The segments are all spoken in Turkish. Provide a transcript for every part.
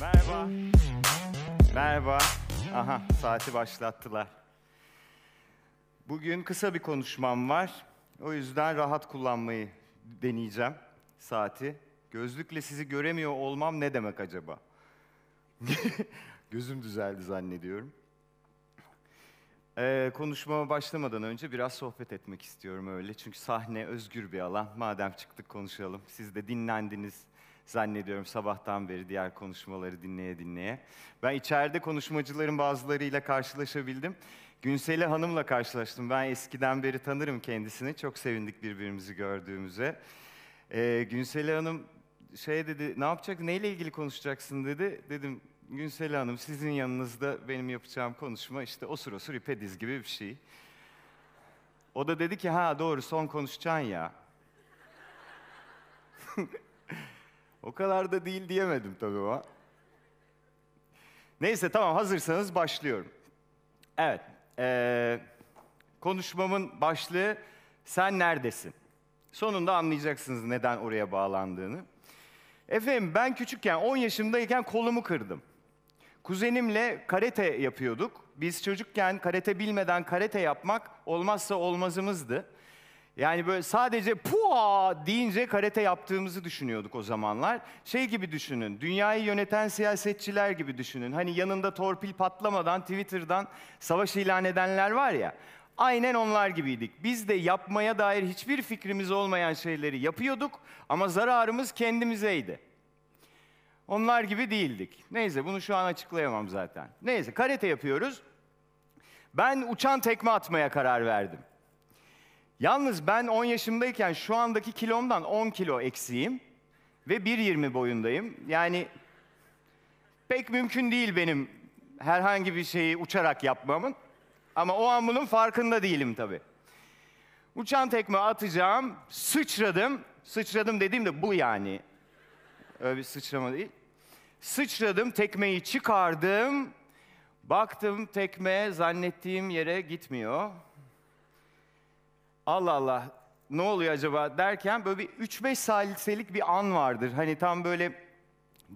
Merhaba. Merhaba. Aha, saati başlattılar. Bugün kısa bir konuşmam var. O yüzden rahat kullanmayı deneyeceğim saati. Gözlükle sizi göremiyor olmam ne demek acaba? Gözüm düzeldi zannediyorum. Ee, konuşmama başlamadan önce biraz sohbet etmek istiyorum öyle. Çünkü sahne özgür bir alan. Madem çıktık konuşalım. Siz de dinlendiniz zannediyorum sabahtan beri diğer konuşmaları dinleye dinleye. Ben içeride konuşmacıların bazılarıyla karşılaşabildim. Günseli Hanım'la karşılaştım. Ben eskiden beri tanırım kendisini. Çok sevindik birbirimizi gördüğümüze. Ee, Günseli Hanım şey dedi, ne yapacak, neyle ilgili konuşacaksın dedi. Dedim, Günseli Hanım sizin yanınızda benim yapacağım konuşma işte osur osur ipediz gibi bir şey. O da dedi ki, ha doğru son konuşacaksın ya. o kadar da değil diyemedim tabii ama. Neyse tamam hazırsanız başlıyorum. Evet, eee, konuşmamın başlığı sen neredesin? Sonunda anlayacaksınız neden oraya bağlandığını. Efendim ben küçükken 10 yaşımdayken kolumu kırdım. Kuzenimle karate yapıyorduk. Biz çocukken karate bilmeden karate yapmak olmazsa olmazımızdı. Yani böyle sadece pua deyince karate yaptığımızı düşünüyorduk o zamanlar. Şey gibi düşünün, dünyayı yöneten siyasetçiler gibi düşünün. Hani yanında torpil patlamadan Twitter'dan savaş ilan edenler var ya. Aynen onlar gibiydik. Biz de yapmaya dair hiçbir fikrimiz olmayan şeyleri yapıyorduk ama zararımız kendimizeydi. Onlar gibi değildik. Neyse bunu şu an açıklayamam zaten. Neyse karate yapıyoruz. Ben uçan tekme atmaya karar verdim. Yalnız ben 10 yaşımdayken şu andaki kilomdan 10 kilo eksiğim ve 1.20 boyundayım. Yani pek mümkün değil benim herhangi bir şeyi uçarak yapmamın. Ama o an bunun farkında değilim tabii. Uçan tekme atacağım, sıçradım. Sıçradım dediğimde bu yani. Öyle bir sıçrama değil. Sıçradım, tekmeyi çıkardım. Baktım tekme zannettiğim yere gitmiyor. Allah Allah ne oluyor acaba derken böyle bir 3-5 saliselik bir an vardır. Hani tam böyle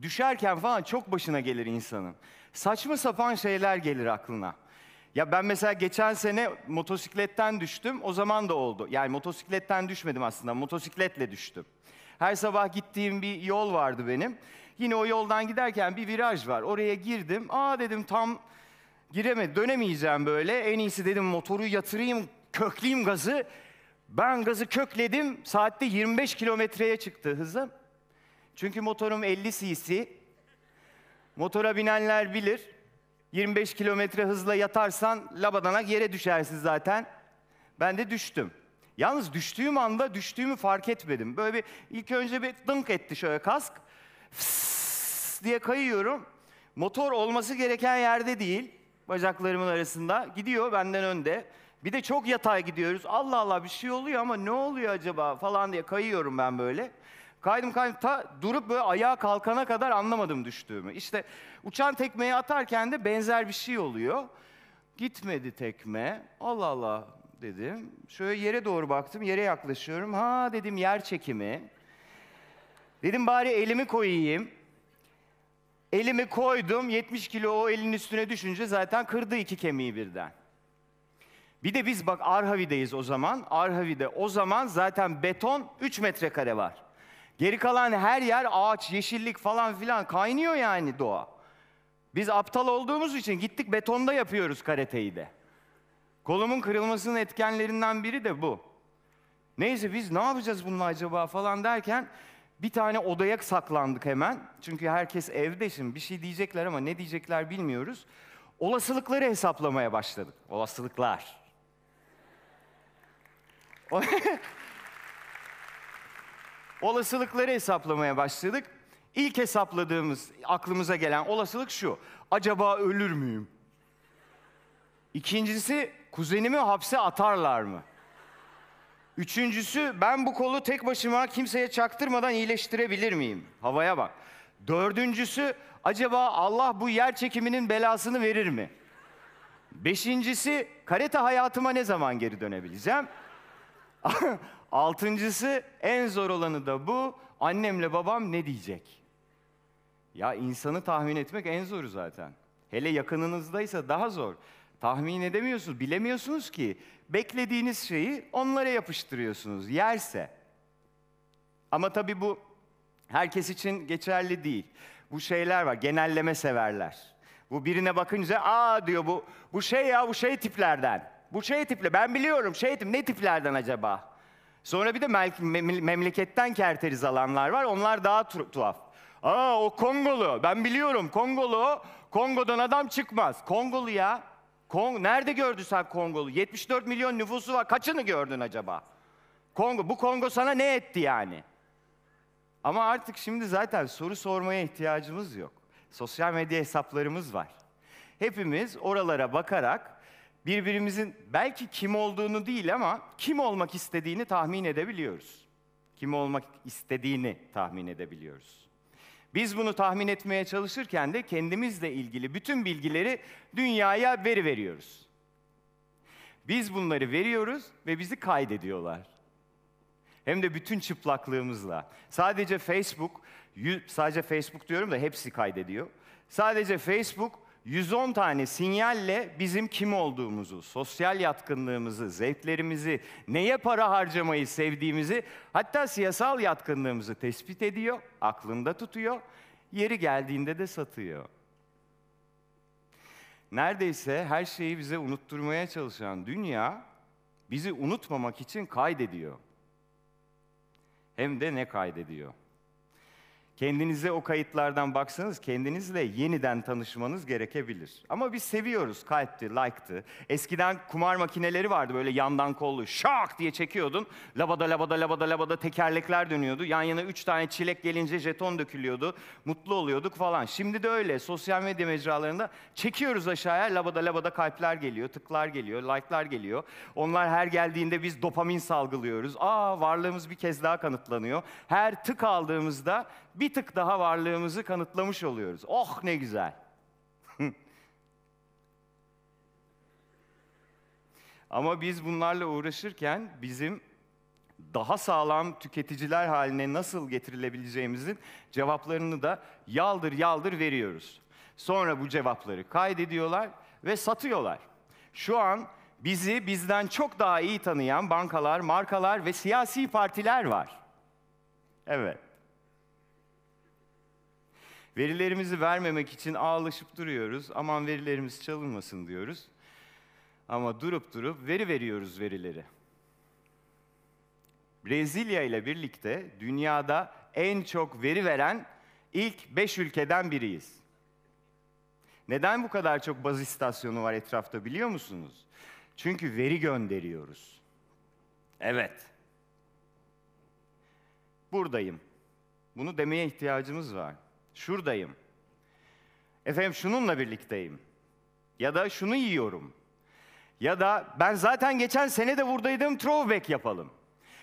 düşerken falan çok başına gelir insanın. Saçma sapan şeyler gelir aklına. Ya ben mesela geçen sene motosikletten düştüm. O zaman da oldu. Yani motosikletten düşmedim aslında. Motosikletle düştüm. Her sabah gittiğim bir yol vardı benim. Yine o yoldan giderken bir viraj var. Oraya girdim. Aa dedim tam giremedim. Dönemeyeceğim böyle. En iyisi dedim motoru yatırayım, kökleyeyim gazı. Ben gazı kökledim. Saatte 25 kilometreye çıktı hızım. Çünkü motorum 50 cc. Motora binenler bilir. 25 kilometre hızla yatarsan labadanak yere düşersin zaten. Ben de düştüm. Yalnız düştüğüm anda düştüğümü fark etmedim. Böyle bir ilk önce bir dınk etti şöyle kask. Fıs diye kayıyorum. Motor olması gereken yerde değil. Bacaklarımın arasında. Gidiyor benden önde. Bir de çok yatay gidiyoruz. Allah Allah bir şey oluyor ama ne oluyor acaba falan diye kayıyorum ben böyle. Kaydım kaydım ta durup böyle ayağa kalkana kadar anlamadım düştüğümü. İşte uçan tekmeyi atarken de benzer bir şey oluyor. Gitmedi tekme. Allah Allah dedim. Şöyle yere doğru baktım. Yere yaklaşıyorum. Ha dedim yer çekimi. Dedim bari elimi koyayım. Elimi koydum. 70 kilo o elin üstüne düşünce zaten kırdı iki kemiği birden. Bir de biz bak Arhavi'deyiz o zaman. Arhavi'de o zaman zaten beton 3 metrekare var. Geri kalan her yer ağaç, yeşillik falan filan kaynıyor yani doğa. Biz aptal olduğumuz için gittik betonda yapıyoruz karateyi de. Kolumun kırılmasının etkenlerinden biri de bu. Neyse biz ne yapacağız bununla acaba falan derken bir tane odaya saklandık hemen. Çünkü herkes evde şimdi bir şey diyecekler ama ne diyecekler bilmiyoruz. Olasılıkları hesaplamaya başladık. Olasılıklar. Olasılıkları hesaplamaya başladık. İlk hesapladığımız, aklımıza gelen olasılık şu. Acaba ölür müyüm? İkincisi, kuzenimi hapse atarlar mı? Üçüncüsü, ben bu kolu tek başıma kimseye çaktırmadan iyileştirebilir miyim? Havaya bak. Dördüncüsü, acaba Allah bu yer çekiminin belasını verir mi? Beşincisi, karate hayatıma ne zaman geri dönebileceğim? Altıncısı, en zor olanı da bu, annemle babam ne diyecek? Ya insanı tahmin etmek en zoru zaten. Hele yakınınızdaysa daha zor. Tahmin edemiyorsunuz, bilemiyorsunuz ki. Beklediğiniz şeyi onlara yapıştırıyorsunuz, yerse. Ama tabii bu herkes için geçerli değil. Bu şeyler var, genelleme severler. Bu birine bakınca, aa diyor bu, bu şey ya, bu şey tiplerden. Bu şey tiple, ben biliyorum şey tip, ne tiplerden acaba? Sonra bir de mem- memleketten kerteriz alanlar var, onlar daha tu- tuhaf. Aa o Kongolu, ben biliyorum Kongolu, Kongo'dan adam çıkmaz. Kongolu ya. Kong, nerede gördün sen Kongolu? 74 milyon nüfusu var, kaçını gördün acaba? Kongo, bu Kongo sana ne etti yani? Ama artık şimdi zaten soru sormaya ihtiyacımız yok. Sosyal medya hesaplarımız var. Hepimiz oralara bakarak birbirimizin belki kim olduğunu değil ama kim olmak istediğini tahmin edebiliyoruz. Kim olmak istediğini tahmin edebiliyoruz. Biz bunu tahmin etmeye çalışırken de kendimizle ilgili bütün bilgileri dünyaya veri veriyoruz. Biz bunları veriyoruz ve bizi kaydediyorlar. Hem de bütün çıplaklığımızla. Sadece Facebook, sadece Facebook diyorum da hepsi kaydediyor. Sadece Facebook 110 tane sinyalle bizim kim olduğumuzu, sosyal yatkınlığımızı, zevklerimizi, neye para harcamayı sevdiğimizi, hatta siyasal yatkınlığımızı tespit ediyor, aklında tutuyor, yeri geldiğinde de satıyor. Neredeyse her şeyi bize unutturmaya çalışan dünya bizi unutmamak için kaydediyor. Hem de ne kaydediyor? Kendinize o kayıtlardan baksanız kendinizle yeniden tanışmanız gerekebilir. Ama biz seviyoruz kalpti, like'tı. Eskiden kumar makineleri vardı böyle yandan kollu şak diye çekiyordun. Labada labada labada labada tekerlekler dönüyordu. Yan yana üç tane çilek gelince jeton dökülüyordu. Mutlu oluyorduk falan. Şimdi de öyle sosyal medya mecralarında çekiyoruz aşağıya labada labada kalpler geliyor, tıklar geliyor, like'lar geliyor. Onlar her geldiğinde biz dopamin salgılıyoruz. Aa varlığımız bir kez daha kanıtlanıyor. Her tık aldığımızda bir tık daha varlığımızı kanıtlamış oluyoruz. Oh ne güzel. Ama biz bunlarla uğraşırken bizim daha sağlam tüketiciler haline nasıl getirilebileceğimizin cevaplarını da yaldır yaldır veriyoruz. Sonra bu cevapları kaydediyorlar ve satıyorlar. Şu an bizi bizden çok daha iyi tanıyan bankalar, markalar ve siyasi partiler var. Evet. Verilerimizi vermemek için ağlaşıp duruyoruz. Aman verilerimiz çalınmasın diyoruz. Ama durup durup veri veriyoruz verileri. Brezilya ile birlikte dünyada en çok veri veren ilk 5 ülkeden biriyiz. Neden bu kadar çok baz istasyonu var etrafta biliyor musunuz? Çünkü veri gönderiyoruz. Evet. Buradayım. Bunu demeye ihtiyacımız var. Şuradayım. Efendim şununla birlikteyim. Ya da şunu yiyorum. Ya da ben zaten geçen sene de buradaydım, throwback yapalım.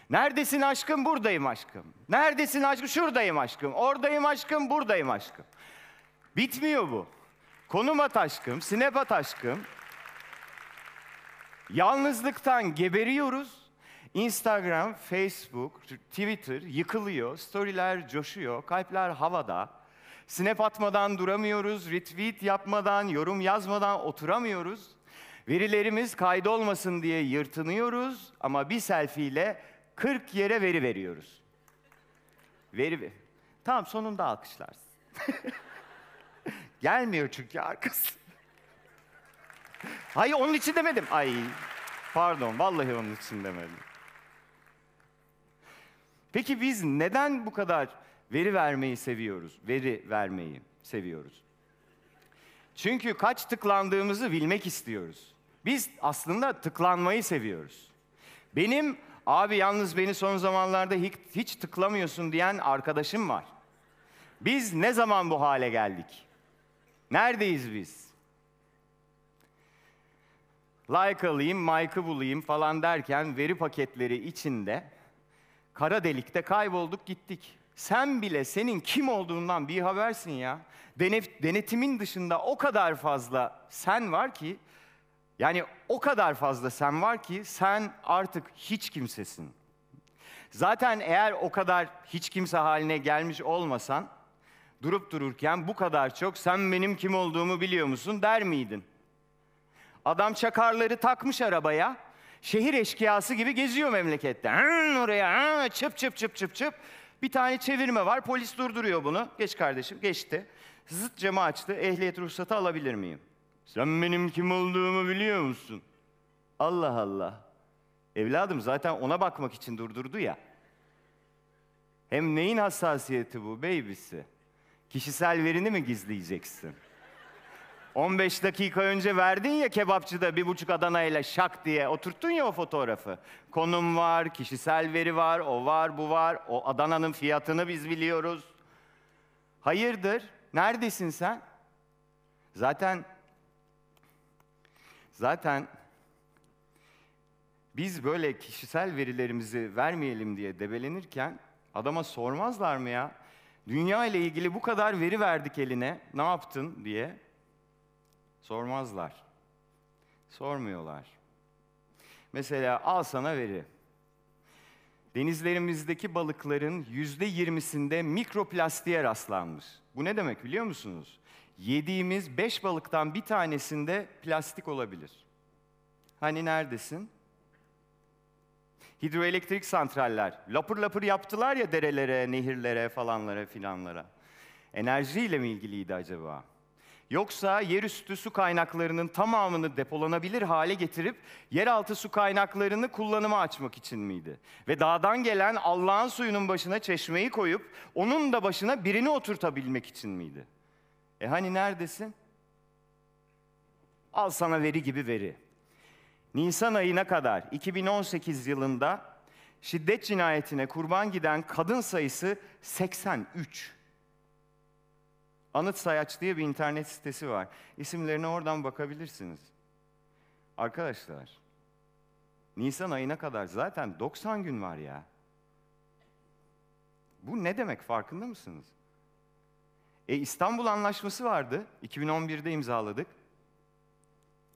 Neredesin aşkım? Buradayım aşkım. Neredesin aşkım? Şuradayım aşkım. Oradayım aşkım, buradayım aşkım. Bitmiyor bu. Konum at aşkım, at aşkım. Yalnızlıktan geberiyoruz. Instagram, Facebook, Twitter yıkılıyor, storyler coşuyor, kalpler havada. Snap atmadan duramıyoruz, retweet yapmadan, yorum yazmadan oturamıyoruz. Verilerimiz kaydolmasın diye yırtınıyoruz ama bir selfie ile 40 yere veri veriyoruz. Veri ver. Tamam sonunda alkışlarsın. Gelmiyor çünkü arkası. Hayır onun için demedim. Ay pardon vallahi onun için demedim. Peki biz neden bu kadar veri vermeyi seviyoruz? Veri vermeyi seviyoruz. Çünkü kaç tıklandığımızı bilmek istiyoruz. Biz aslında tıklanmayı seviyoruz. Benim abi yalnız beni son zamanlarda hiç, tıklamıyorsun diyen arkadaşım var. Biz ne zaman bu hale geldik? Neredeyiz biz? Like alayım, mike'ı bulayım falan derken veri paketleri içinde kara delikte kaybolduk gittik. Sen bile senin kim olduğundan bir habersin ya. Denetimin dışında o kadar fazla sen var ki, yani o kadar fazla sen var ki sen artık hiç kimsesin. Zaten eğer o kadar hiç kimse haline gelmiş olmasan, durup dururken bu kadar çok sen benim kim olduğumu biliyor musun der miydin? Adam çakarları takmış arabaya. Şehir eşkıyası gibi geziyor memlekette. Hı, oraya hı, çıp çıp çıp çıp çıp. Bir tane çevirme var. Polis durduruyor bunu. Geç kardeşim geçti. Zıt camı açtı. Ehliyet ruhsatı alabilir miyim? Sen benim kim olduğumu biliyor musun? Allah Allah. Evladım zaten ona bakmak için durdurdu ya. Hem neyin hassasiyeti bu baby'si? Kişisel verini mi gizleyeceksin? 15 dakika önce verdin ya kebapçıda bir buçuk Adana ile şak diye oturttun ya o fotoğrafı. Konum var, kişisel veri var, o var, bu var. O Adana'nın fiyatını biz biliyoruz. Hayırdır? Neredesin sen? Zaten zaten biz böyle kişisel verilerimizi vermeyelim diye debelenirken adama sormazlar mı ya? Dünya ile ilgili bu kadar veri verdik eline, ne yaptın diye. Sormazlar. Sormuyorlar. Mesela al sana veri. Denizlerimizdeki balıkların yüzde yirmisinde mikroplastiğe rastlanmış. Bu ne demek biliyor musunuz? Yediğimiz beş balıktan bir tanesinde plastik olabilir. Hani neredesin? Hidroelektrik santraller lapır lapır yaptılar ya derelere, nehirlere falanlara filanlara. Enerjiyle mi ilgiliydi acaba? Yoksa yerüstü su kaynaklarının tamamını depolanabilir hale getirip yeraltı su kaynaklarını kullanıma açmak için miydi? Ve dağdan gelen Allah'ın suyunun başına çeşmeyi koyup onun da başına birini oturtabilmek için miydi? E hani neredesin? Al sana veri gibi veri. Nisan ayına kadar 2018 yılında şiddet cinayetine kurban giden kadın sayısı 83. Anıt Sayaç diye bir internet sitesi var. İsimlerine oradan bakabilirsiniz. Arkadaşlar, Nisan ayına kadar zaten 90 gün var ya. Bu ne demek farkında mısınız? E İstanbul Anlaşması vardı. 2011'de imzaladık.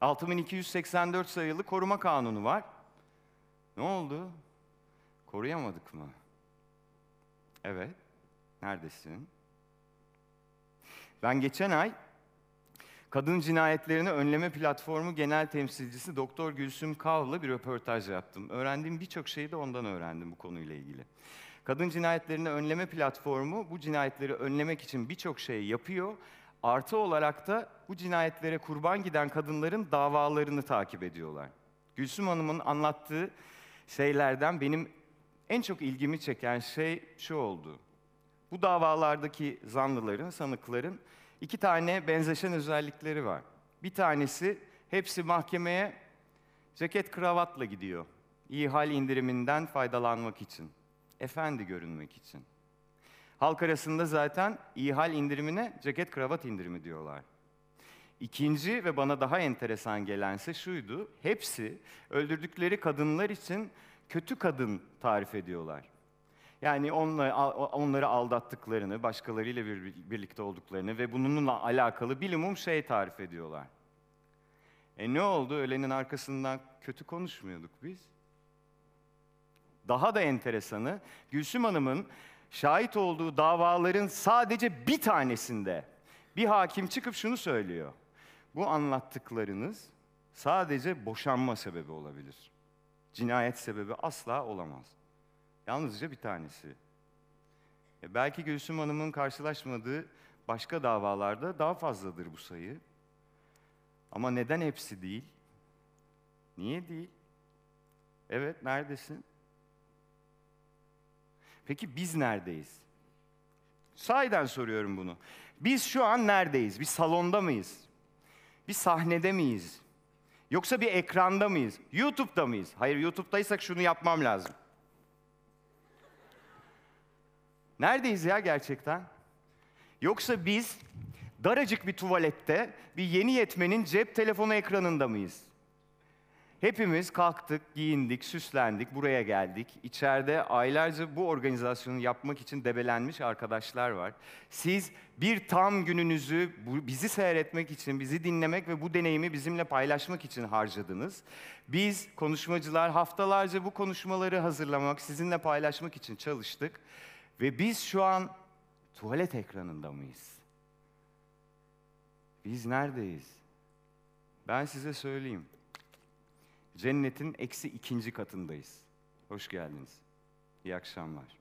6284 sayılı koruma kanunu var. Ne oldu? Koruyamadık mı? Evet. Neredesin? Ben geçen ay Kadın Cinayetlerini Önleme Platformu Genel Temsilcisi Doktor Gülsüm Kav'la bir röportaj yaptım. Öğrendiğim birçok şeyi de ondan öğrendim bu konuyla ilgili. Kadın Cinayetlerini Önleme Platformu bu cinayetleri önlemek için birçok şey yapıyor. Artı olarak da bu cinayetlere kurban giden kadınların davalarını takip ediyorlar. Gülsüm Hanım'ın anlattığı şeylerden benim en çok ilgimi çeken şey şu oldu. Bu davalardaki zanlıların, sanıkların iki tane benzeşen özellikleri var. Bir tanesi hepsi mahkemeye ceket kravatla gidiyor. İyi hal indiriminden faydalanmak için. Efendi görünmek için. Halk arasında zaten iyi hal indirimine ceket kravat indirimi diyorlar. İkinci ve bana daha enteresan gelense şuydu. Hepsi öldürdükleri kadınlar için kötü kadın tarif ediyorlar. Yani onları, onları aldattıklarını, başkalarıyla bir, birlikte olduklarını ve bununla alakalı bilimum şey tarif ediyorlar. E ne oldu? Ölenin arkasından kötü konuşmuyorduk biz. Daha da enteresanı, Gülsüm Hanım'ın şahit olduğu davaların sadece bir tanesinde bir hakim çıkıp şunu söylüyor. Bu anlattıklarınız sadece boşanma sebebi olabilir. Cinayet sebebi asla olamaz. Yalnızca bir tanesi. E belki Gülsüm Hanım'ın karşılaşmadığı başka davalarda daha fazladır bu sayı. Ama neden hepsi değil? Niye değil? Evet, neredesin? Peki biz neredeyiz? Sahiden soruyorum bunu. Biz şu an neredeyiz? Bir salonda mıyız? Bir sahnede miyiz? Yoksa bir ekranda mıyız? YouTube'da mıyız? Hayır, YouTube'daysak şunu yapmam lazım. Neredeyiz ya gerçekten? Yoksa biz daracık bir tuvalette bir yeni yetmenin cep telefonu ekranında mıyız? Hepimiz kalktık, giyindik, süslendik, buraya geldik. İçeride aylarca bu organizasyonu yapmak için debelenmiş arkadaşlar var. Siz bir tam gününüzü bizi seyretmek için, bizi dinlemek ve bu deneyimi bizimle paylaşmak için harcadınız. Biz konuşmacılar haftalarca bu konuşmaları hazırlamak, sizinle paylaşmak için çalıştık. Ve biz şu an Tuvalet ekranında mıyız? Biz neredeyiz? Ben size söyleyeyim. Cennetin eksi ikinci katındayız. Hoş geldiniz. İyi akşamlar.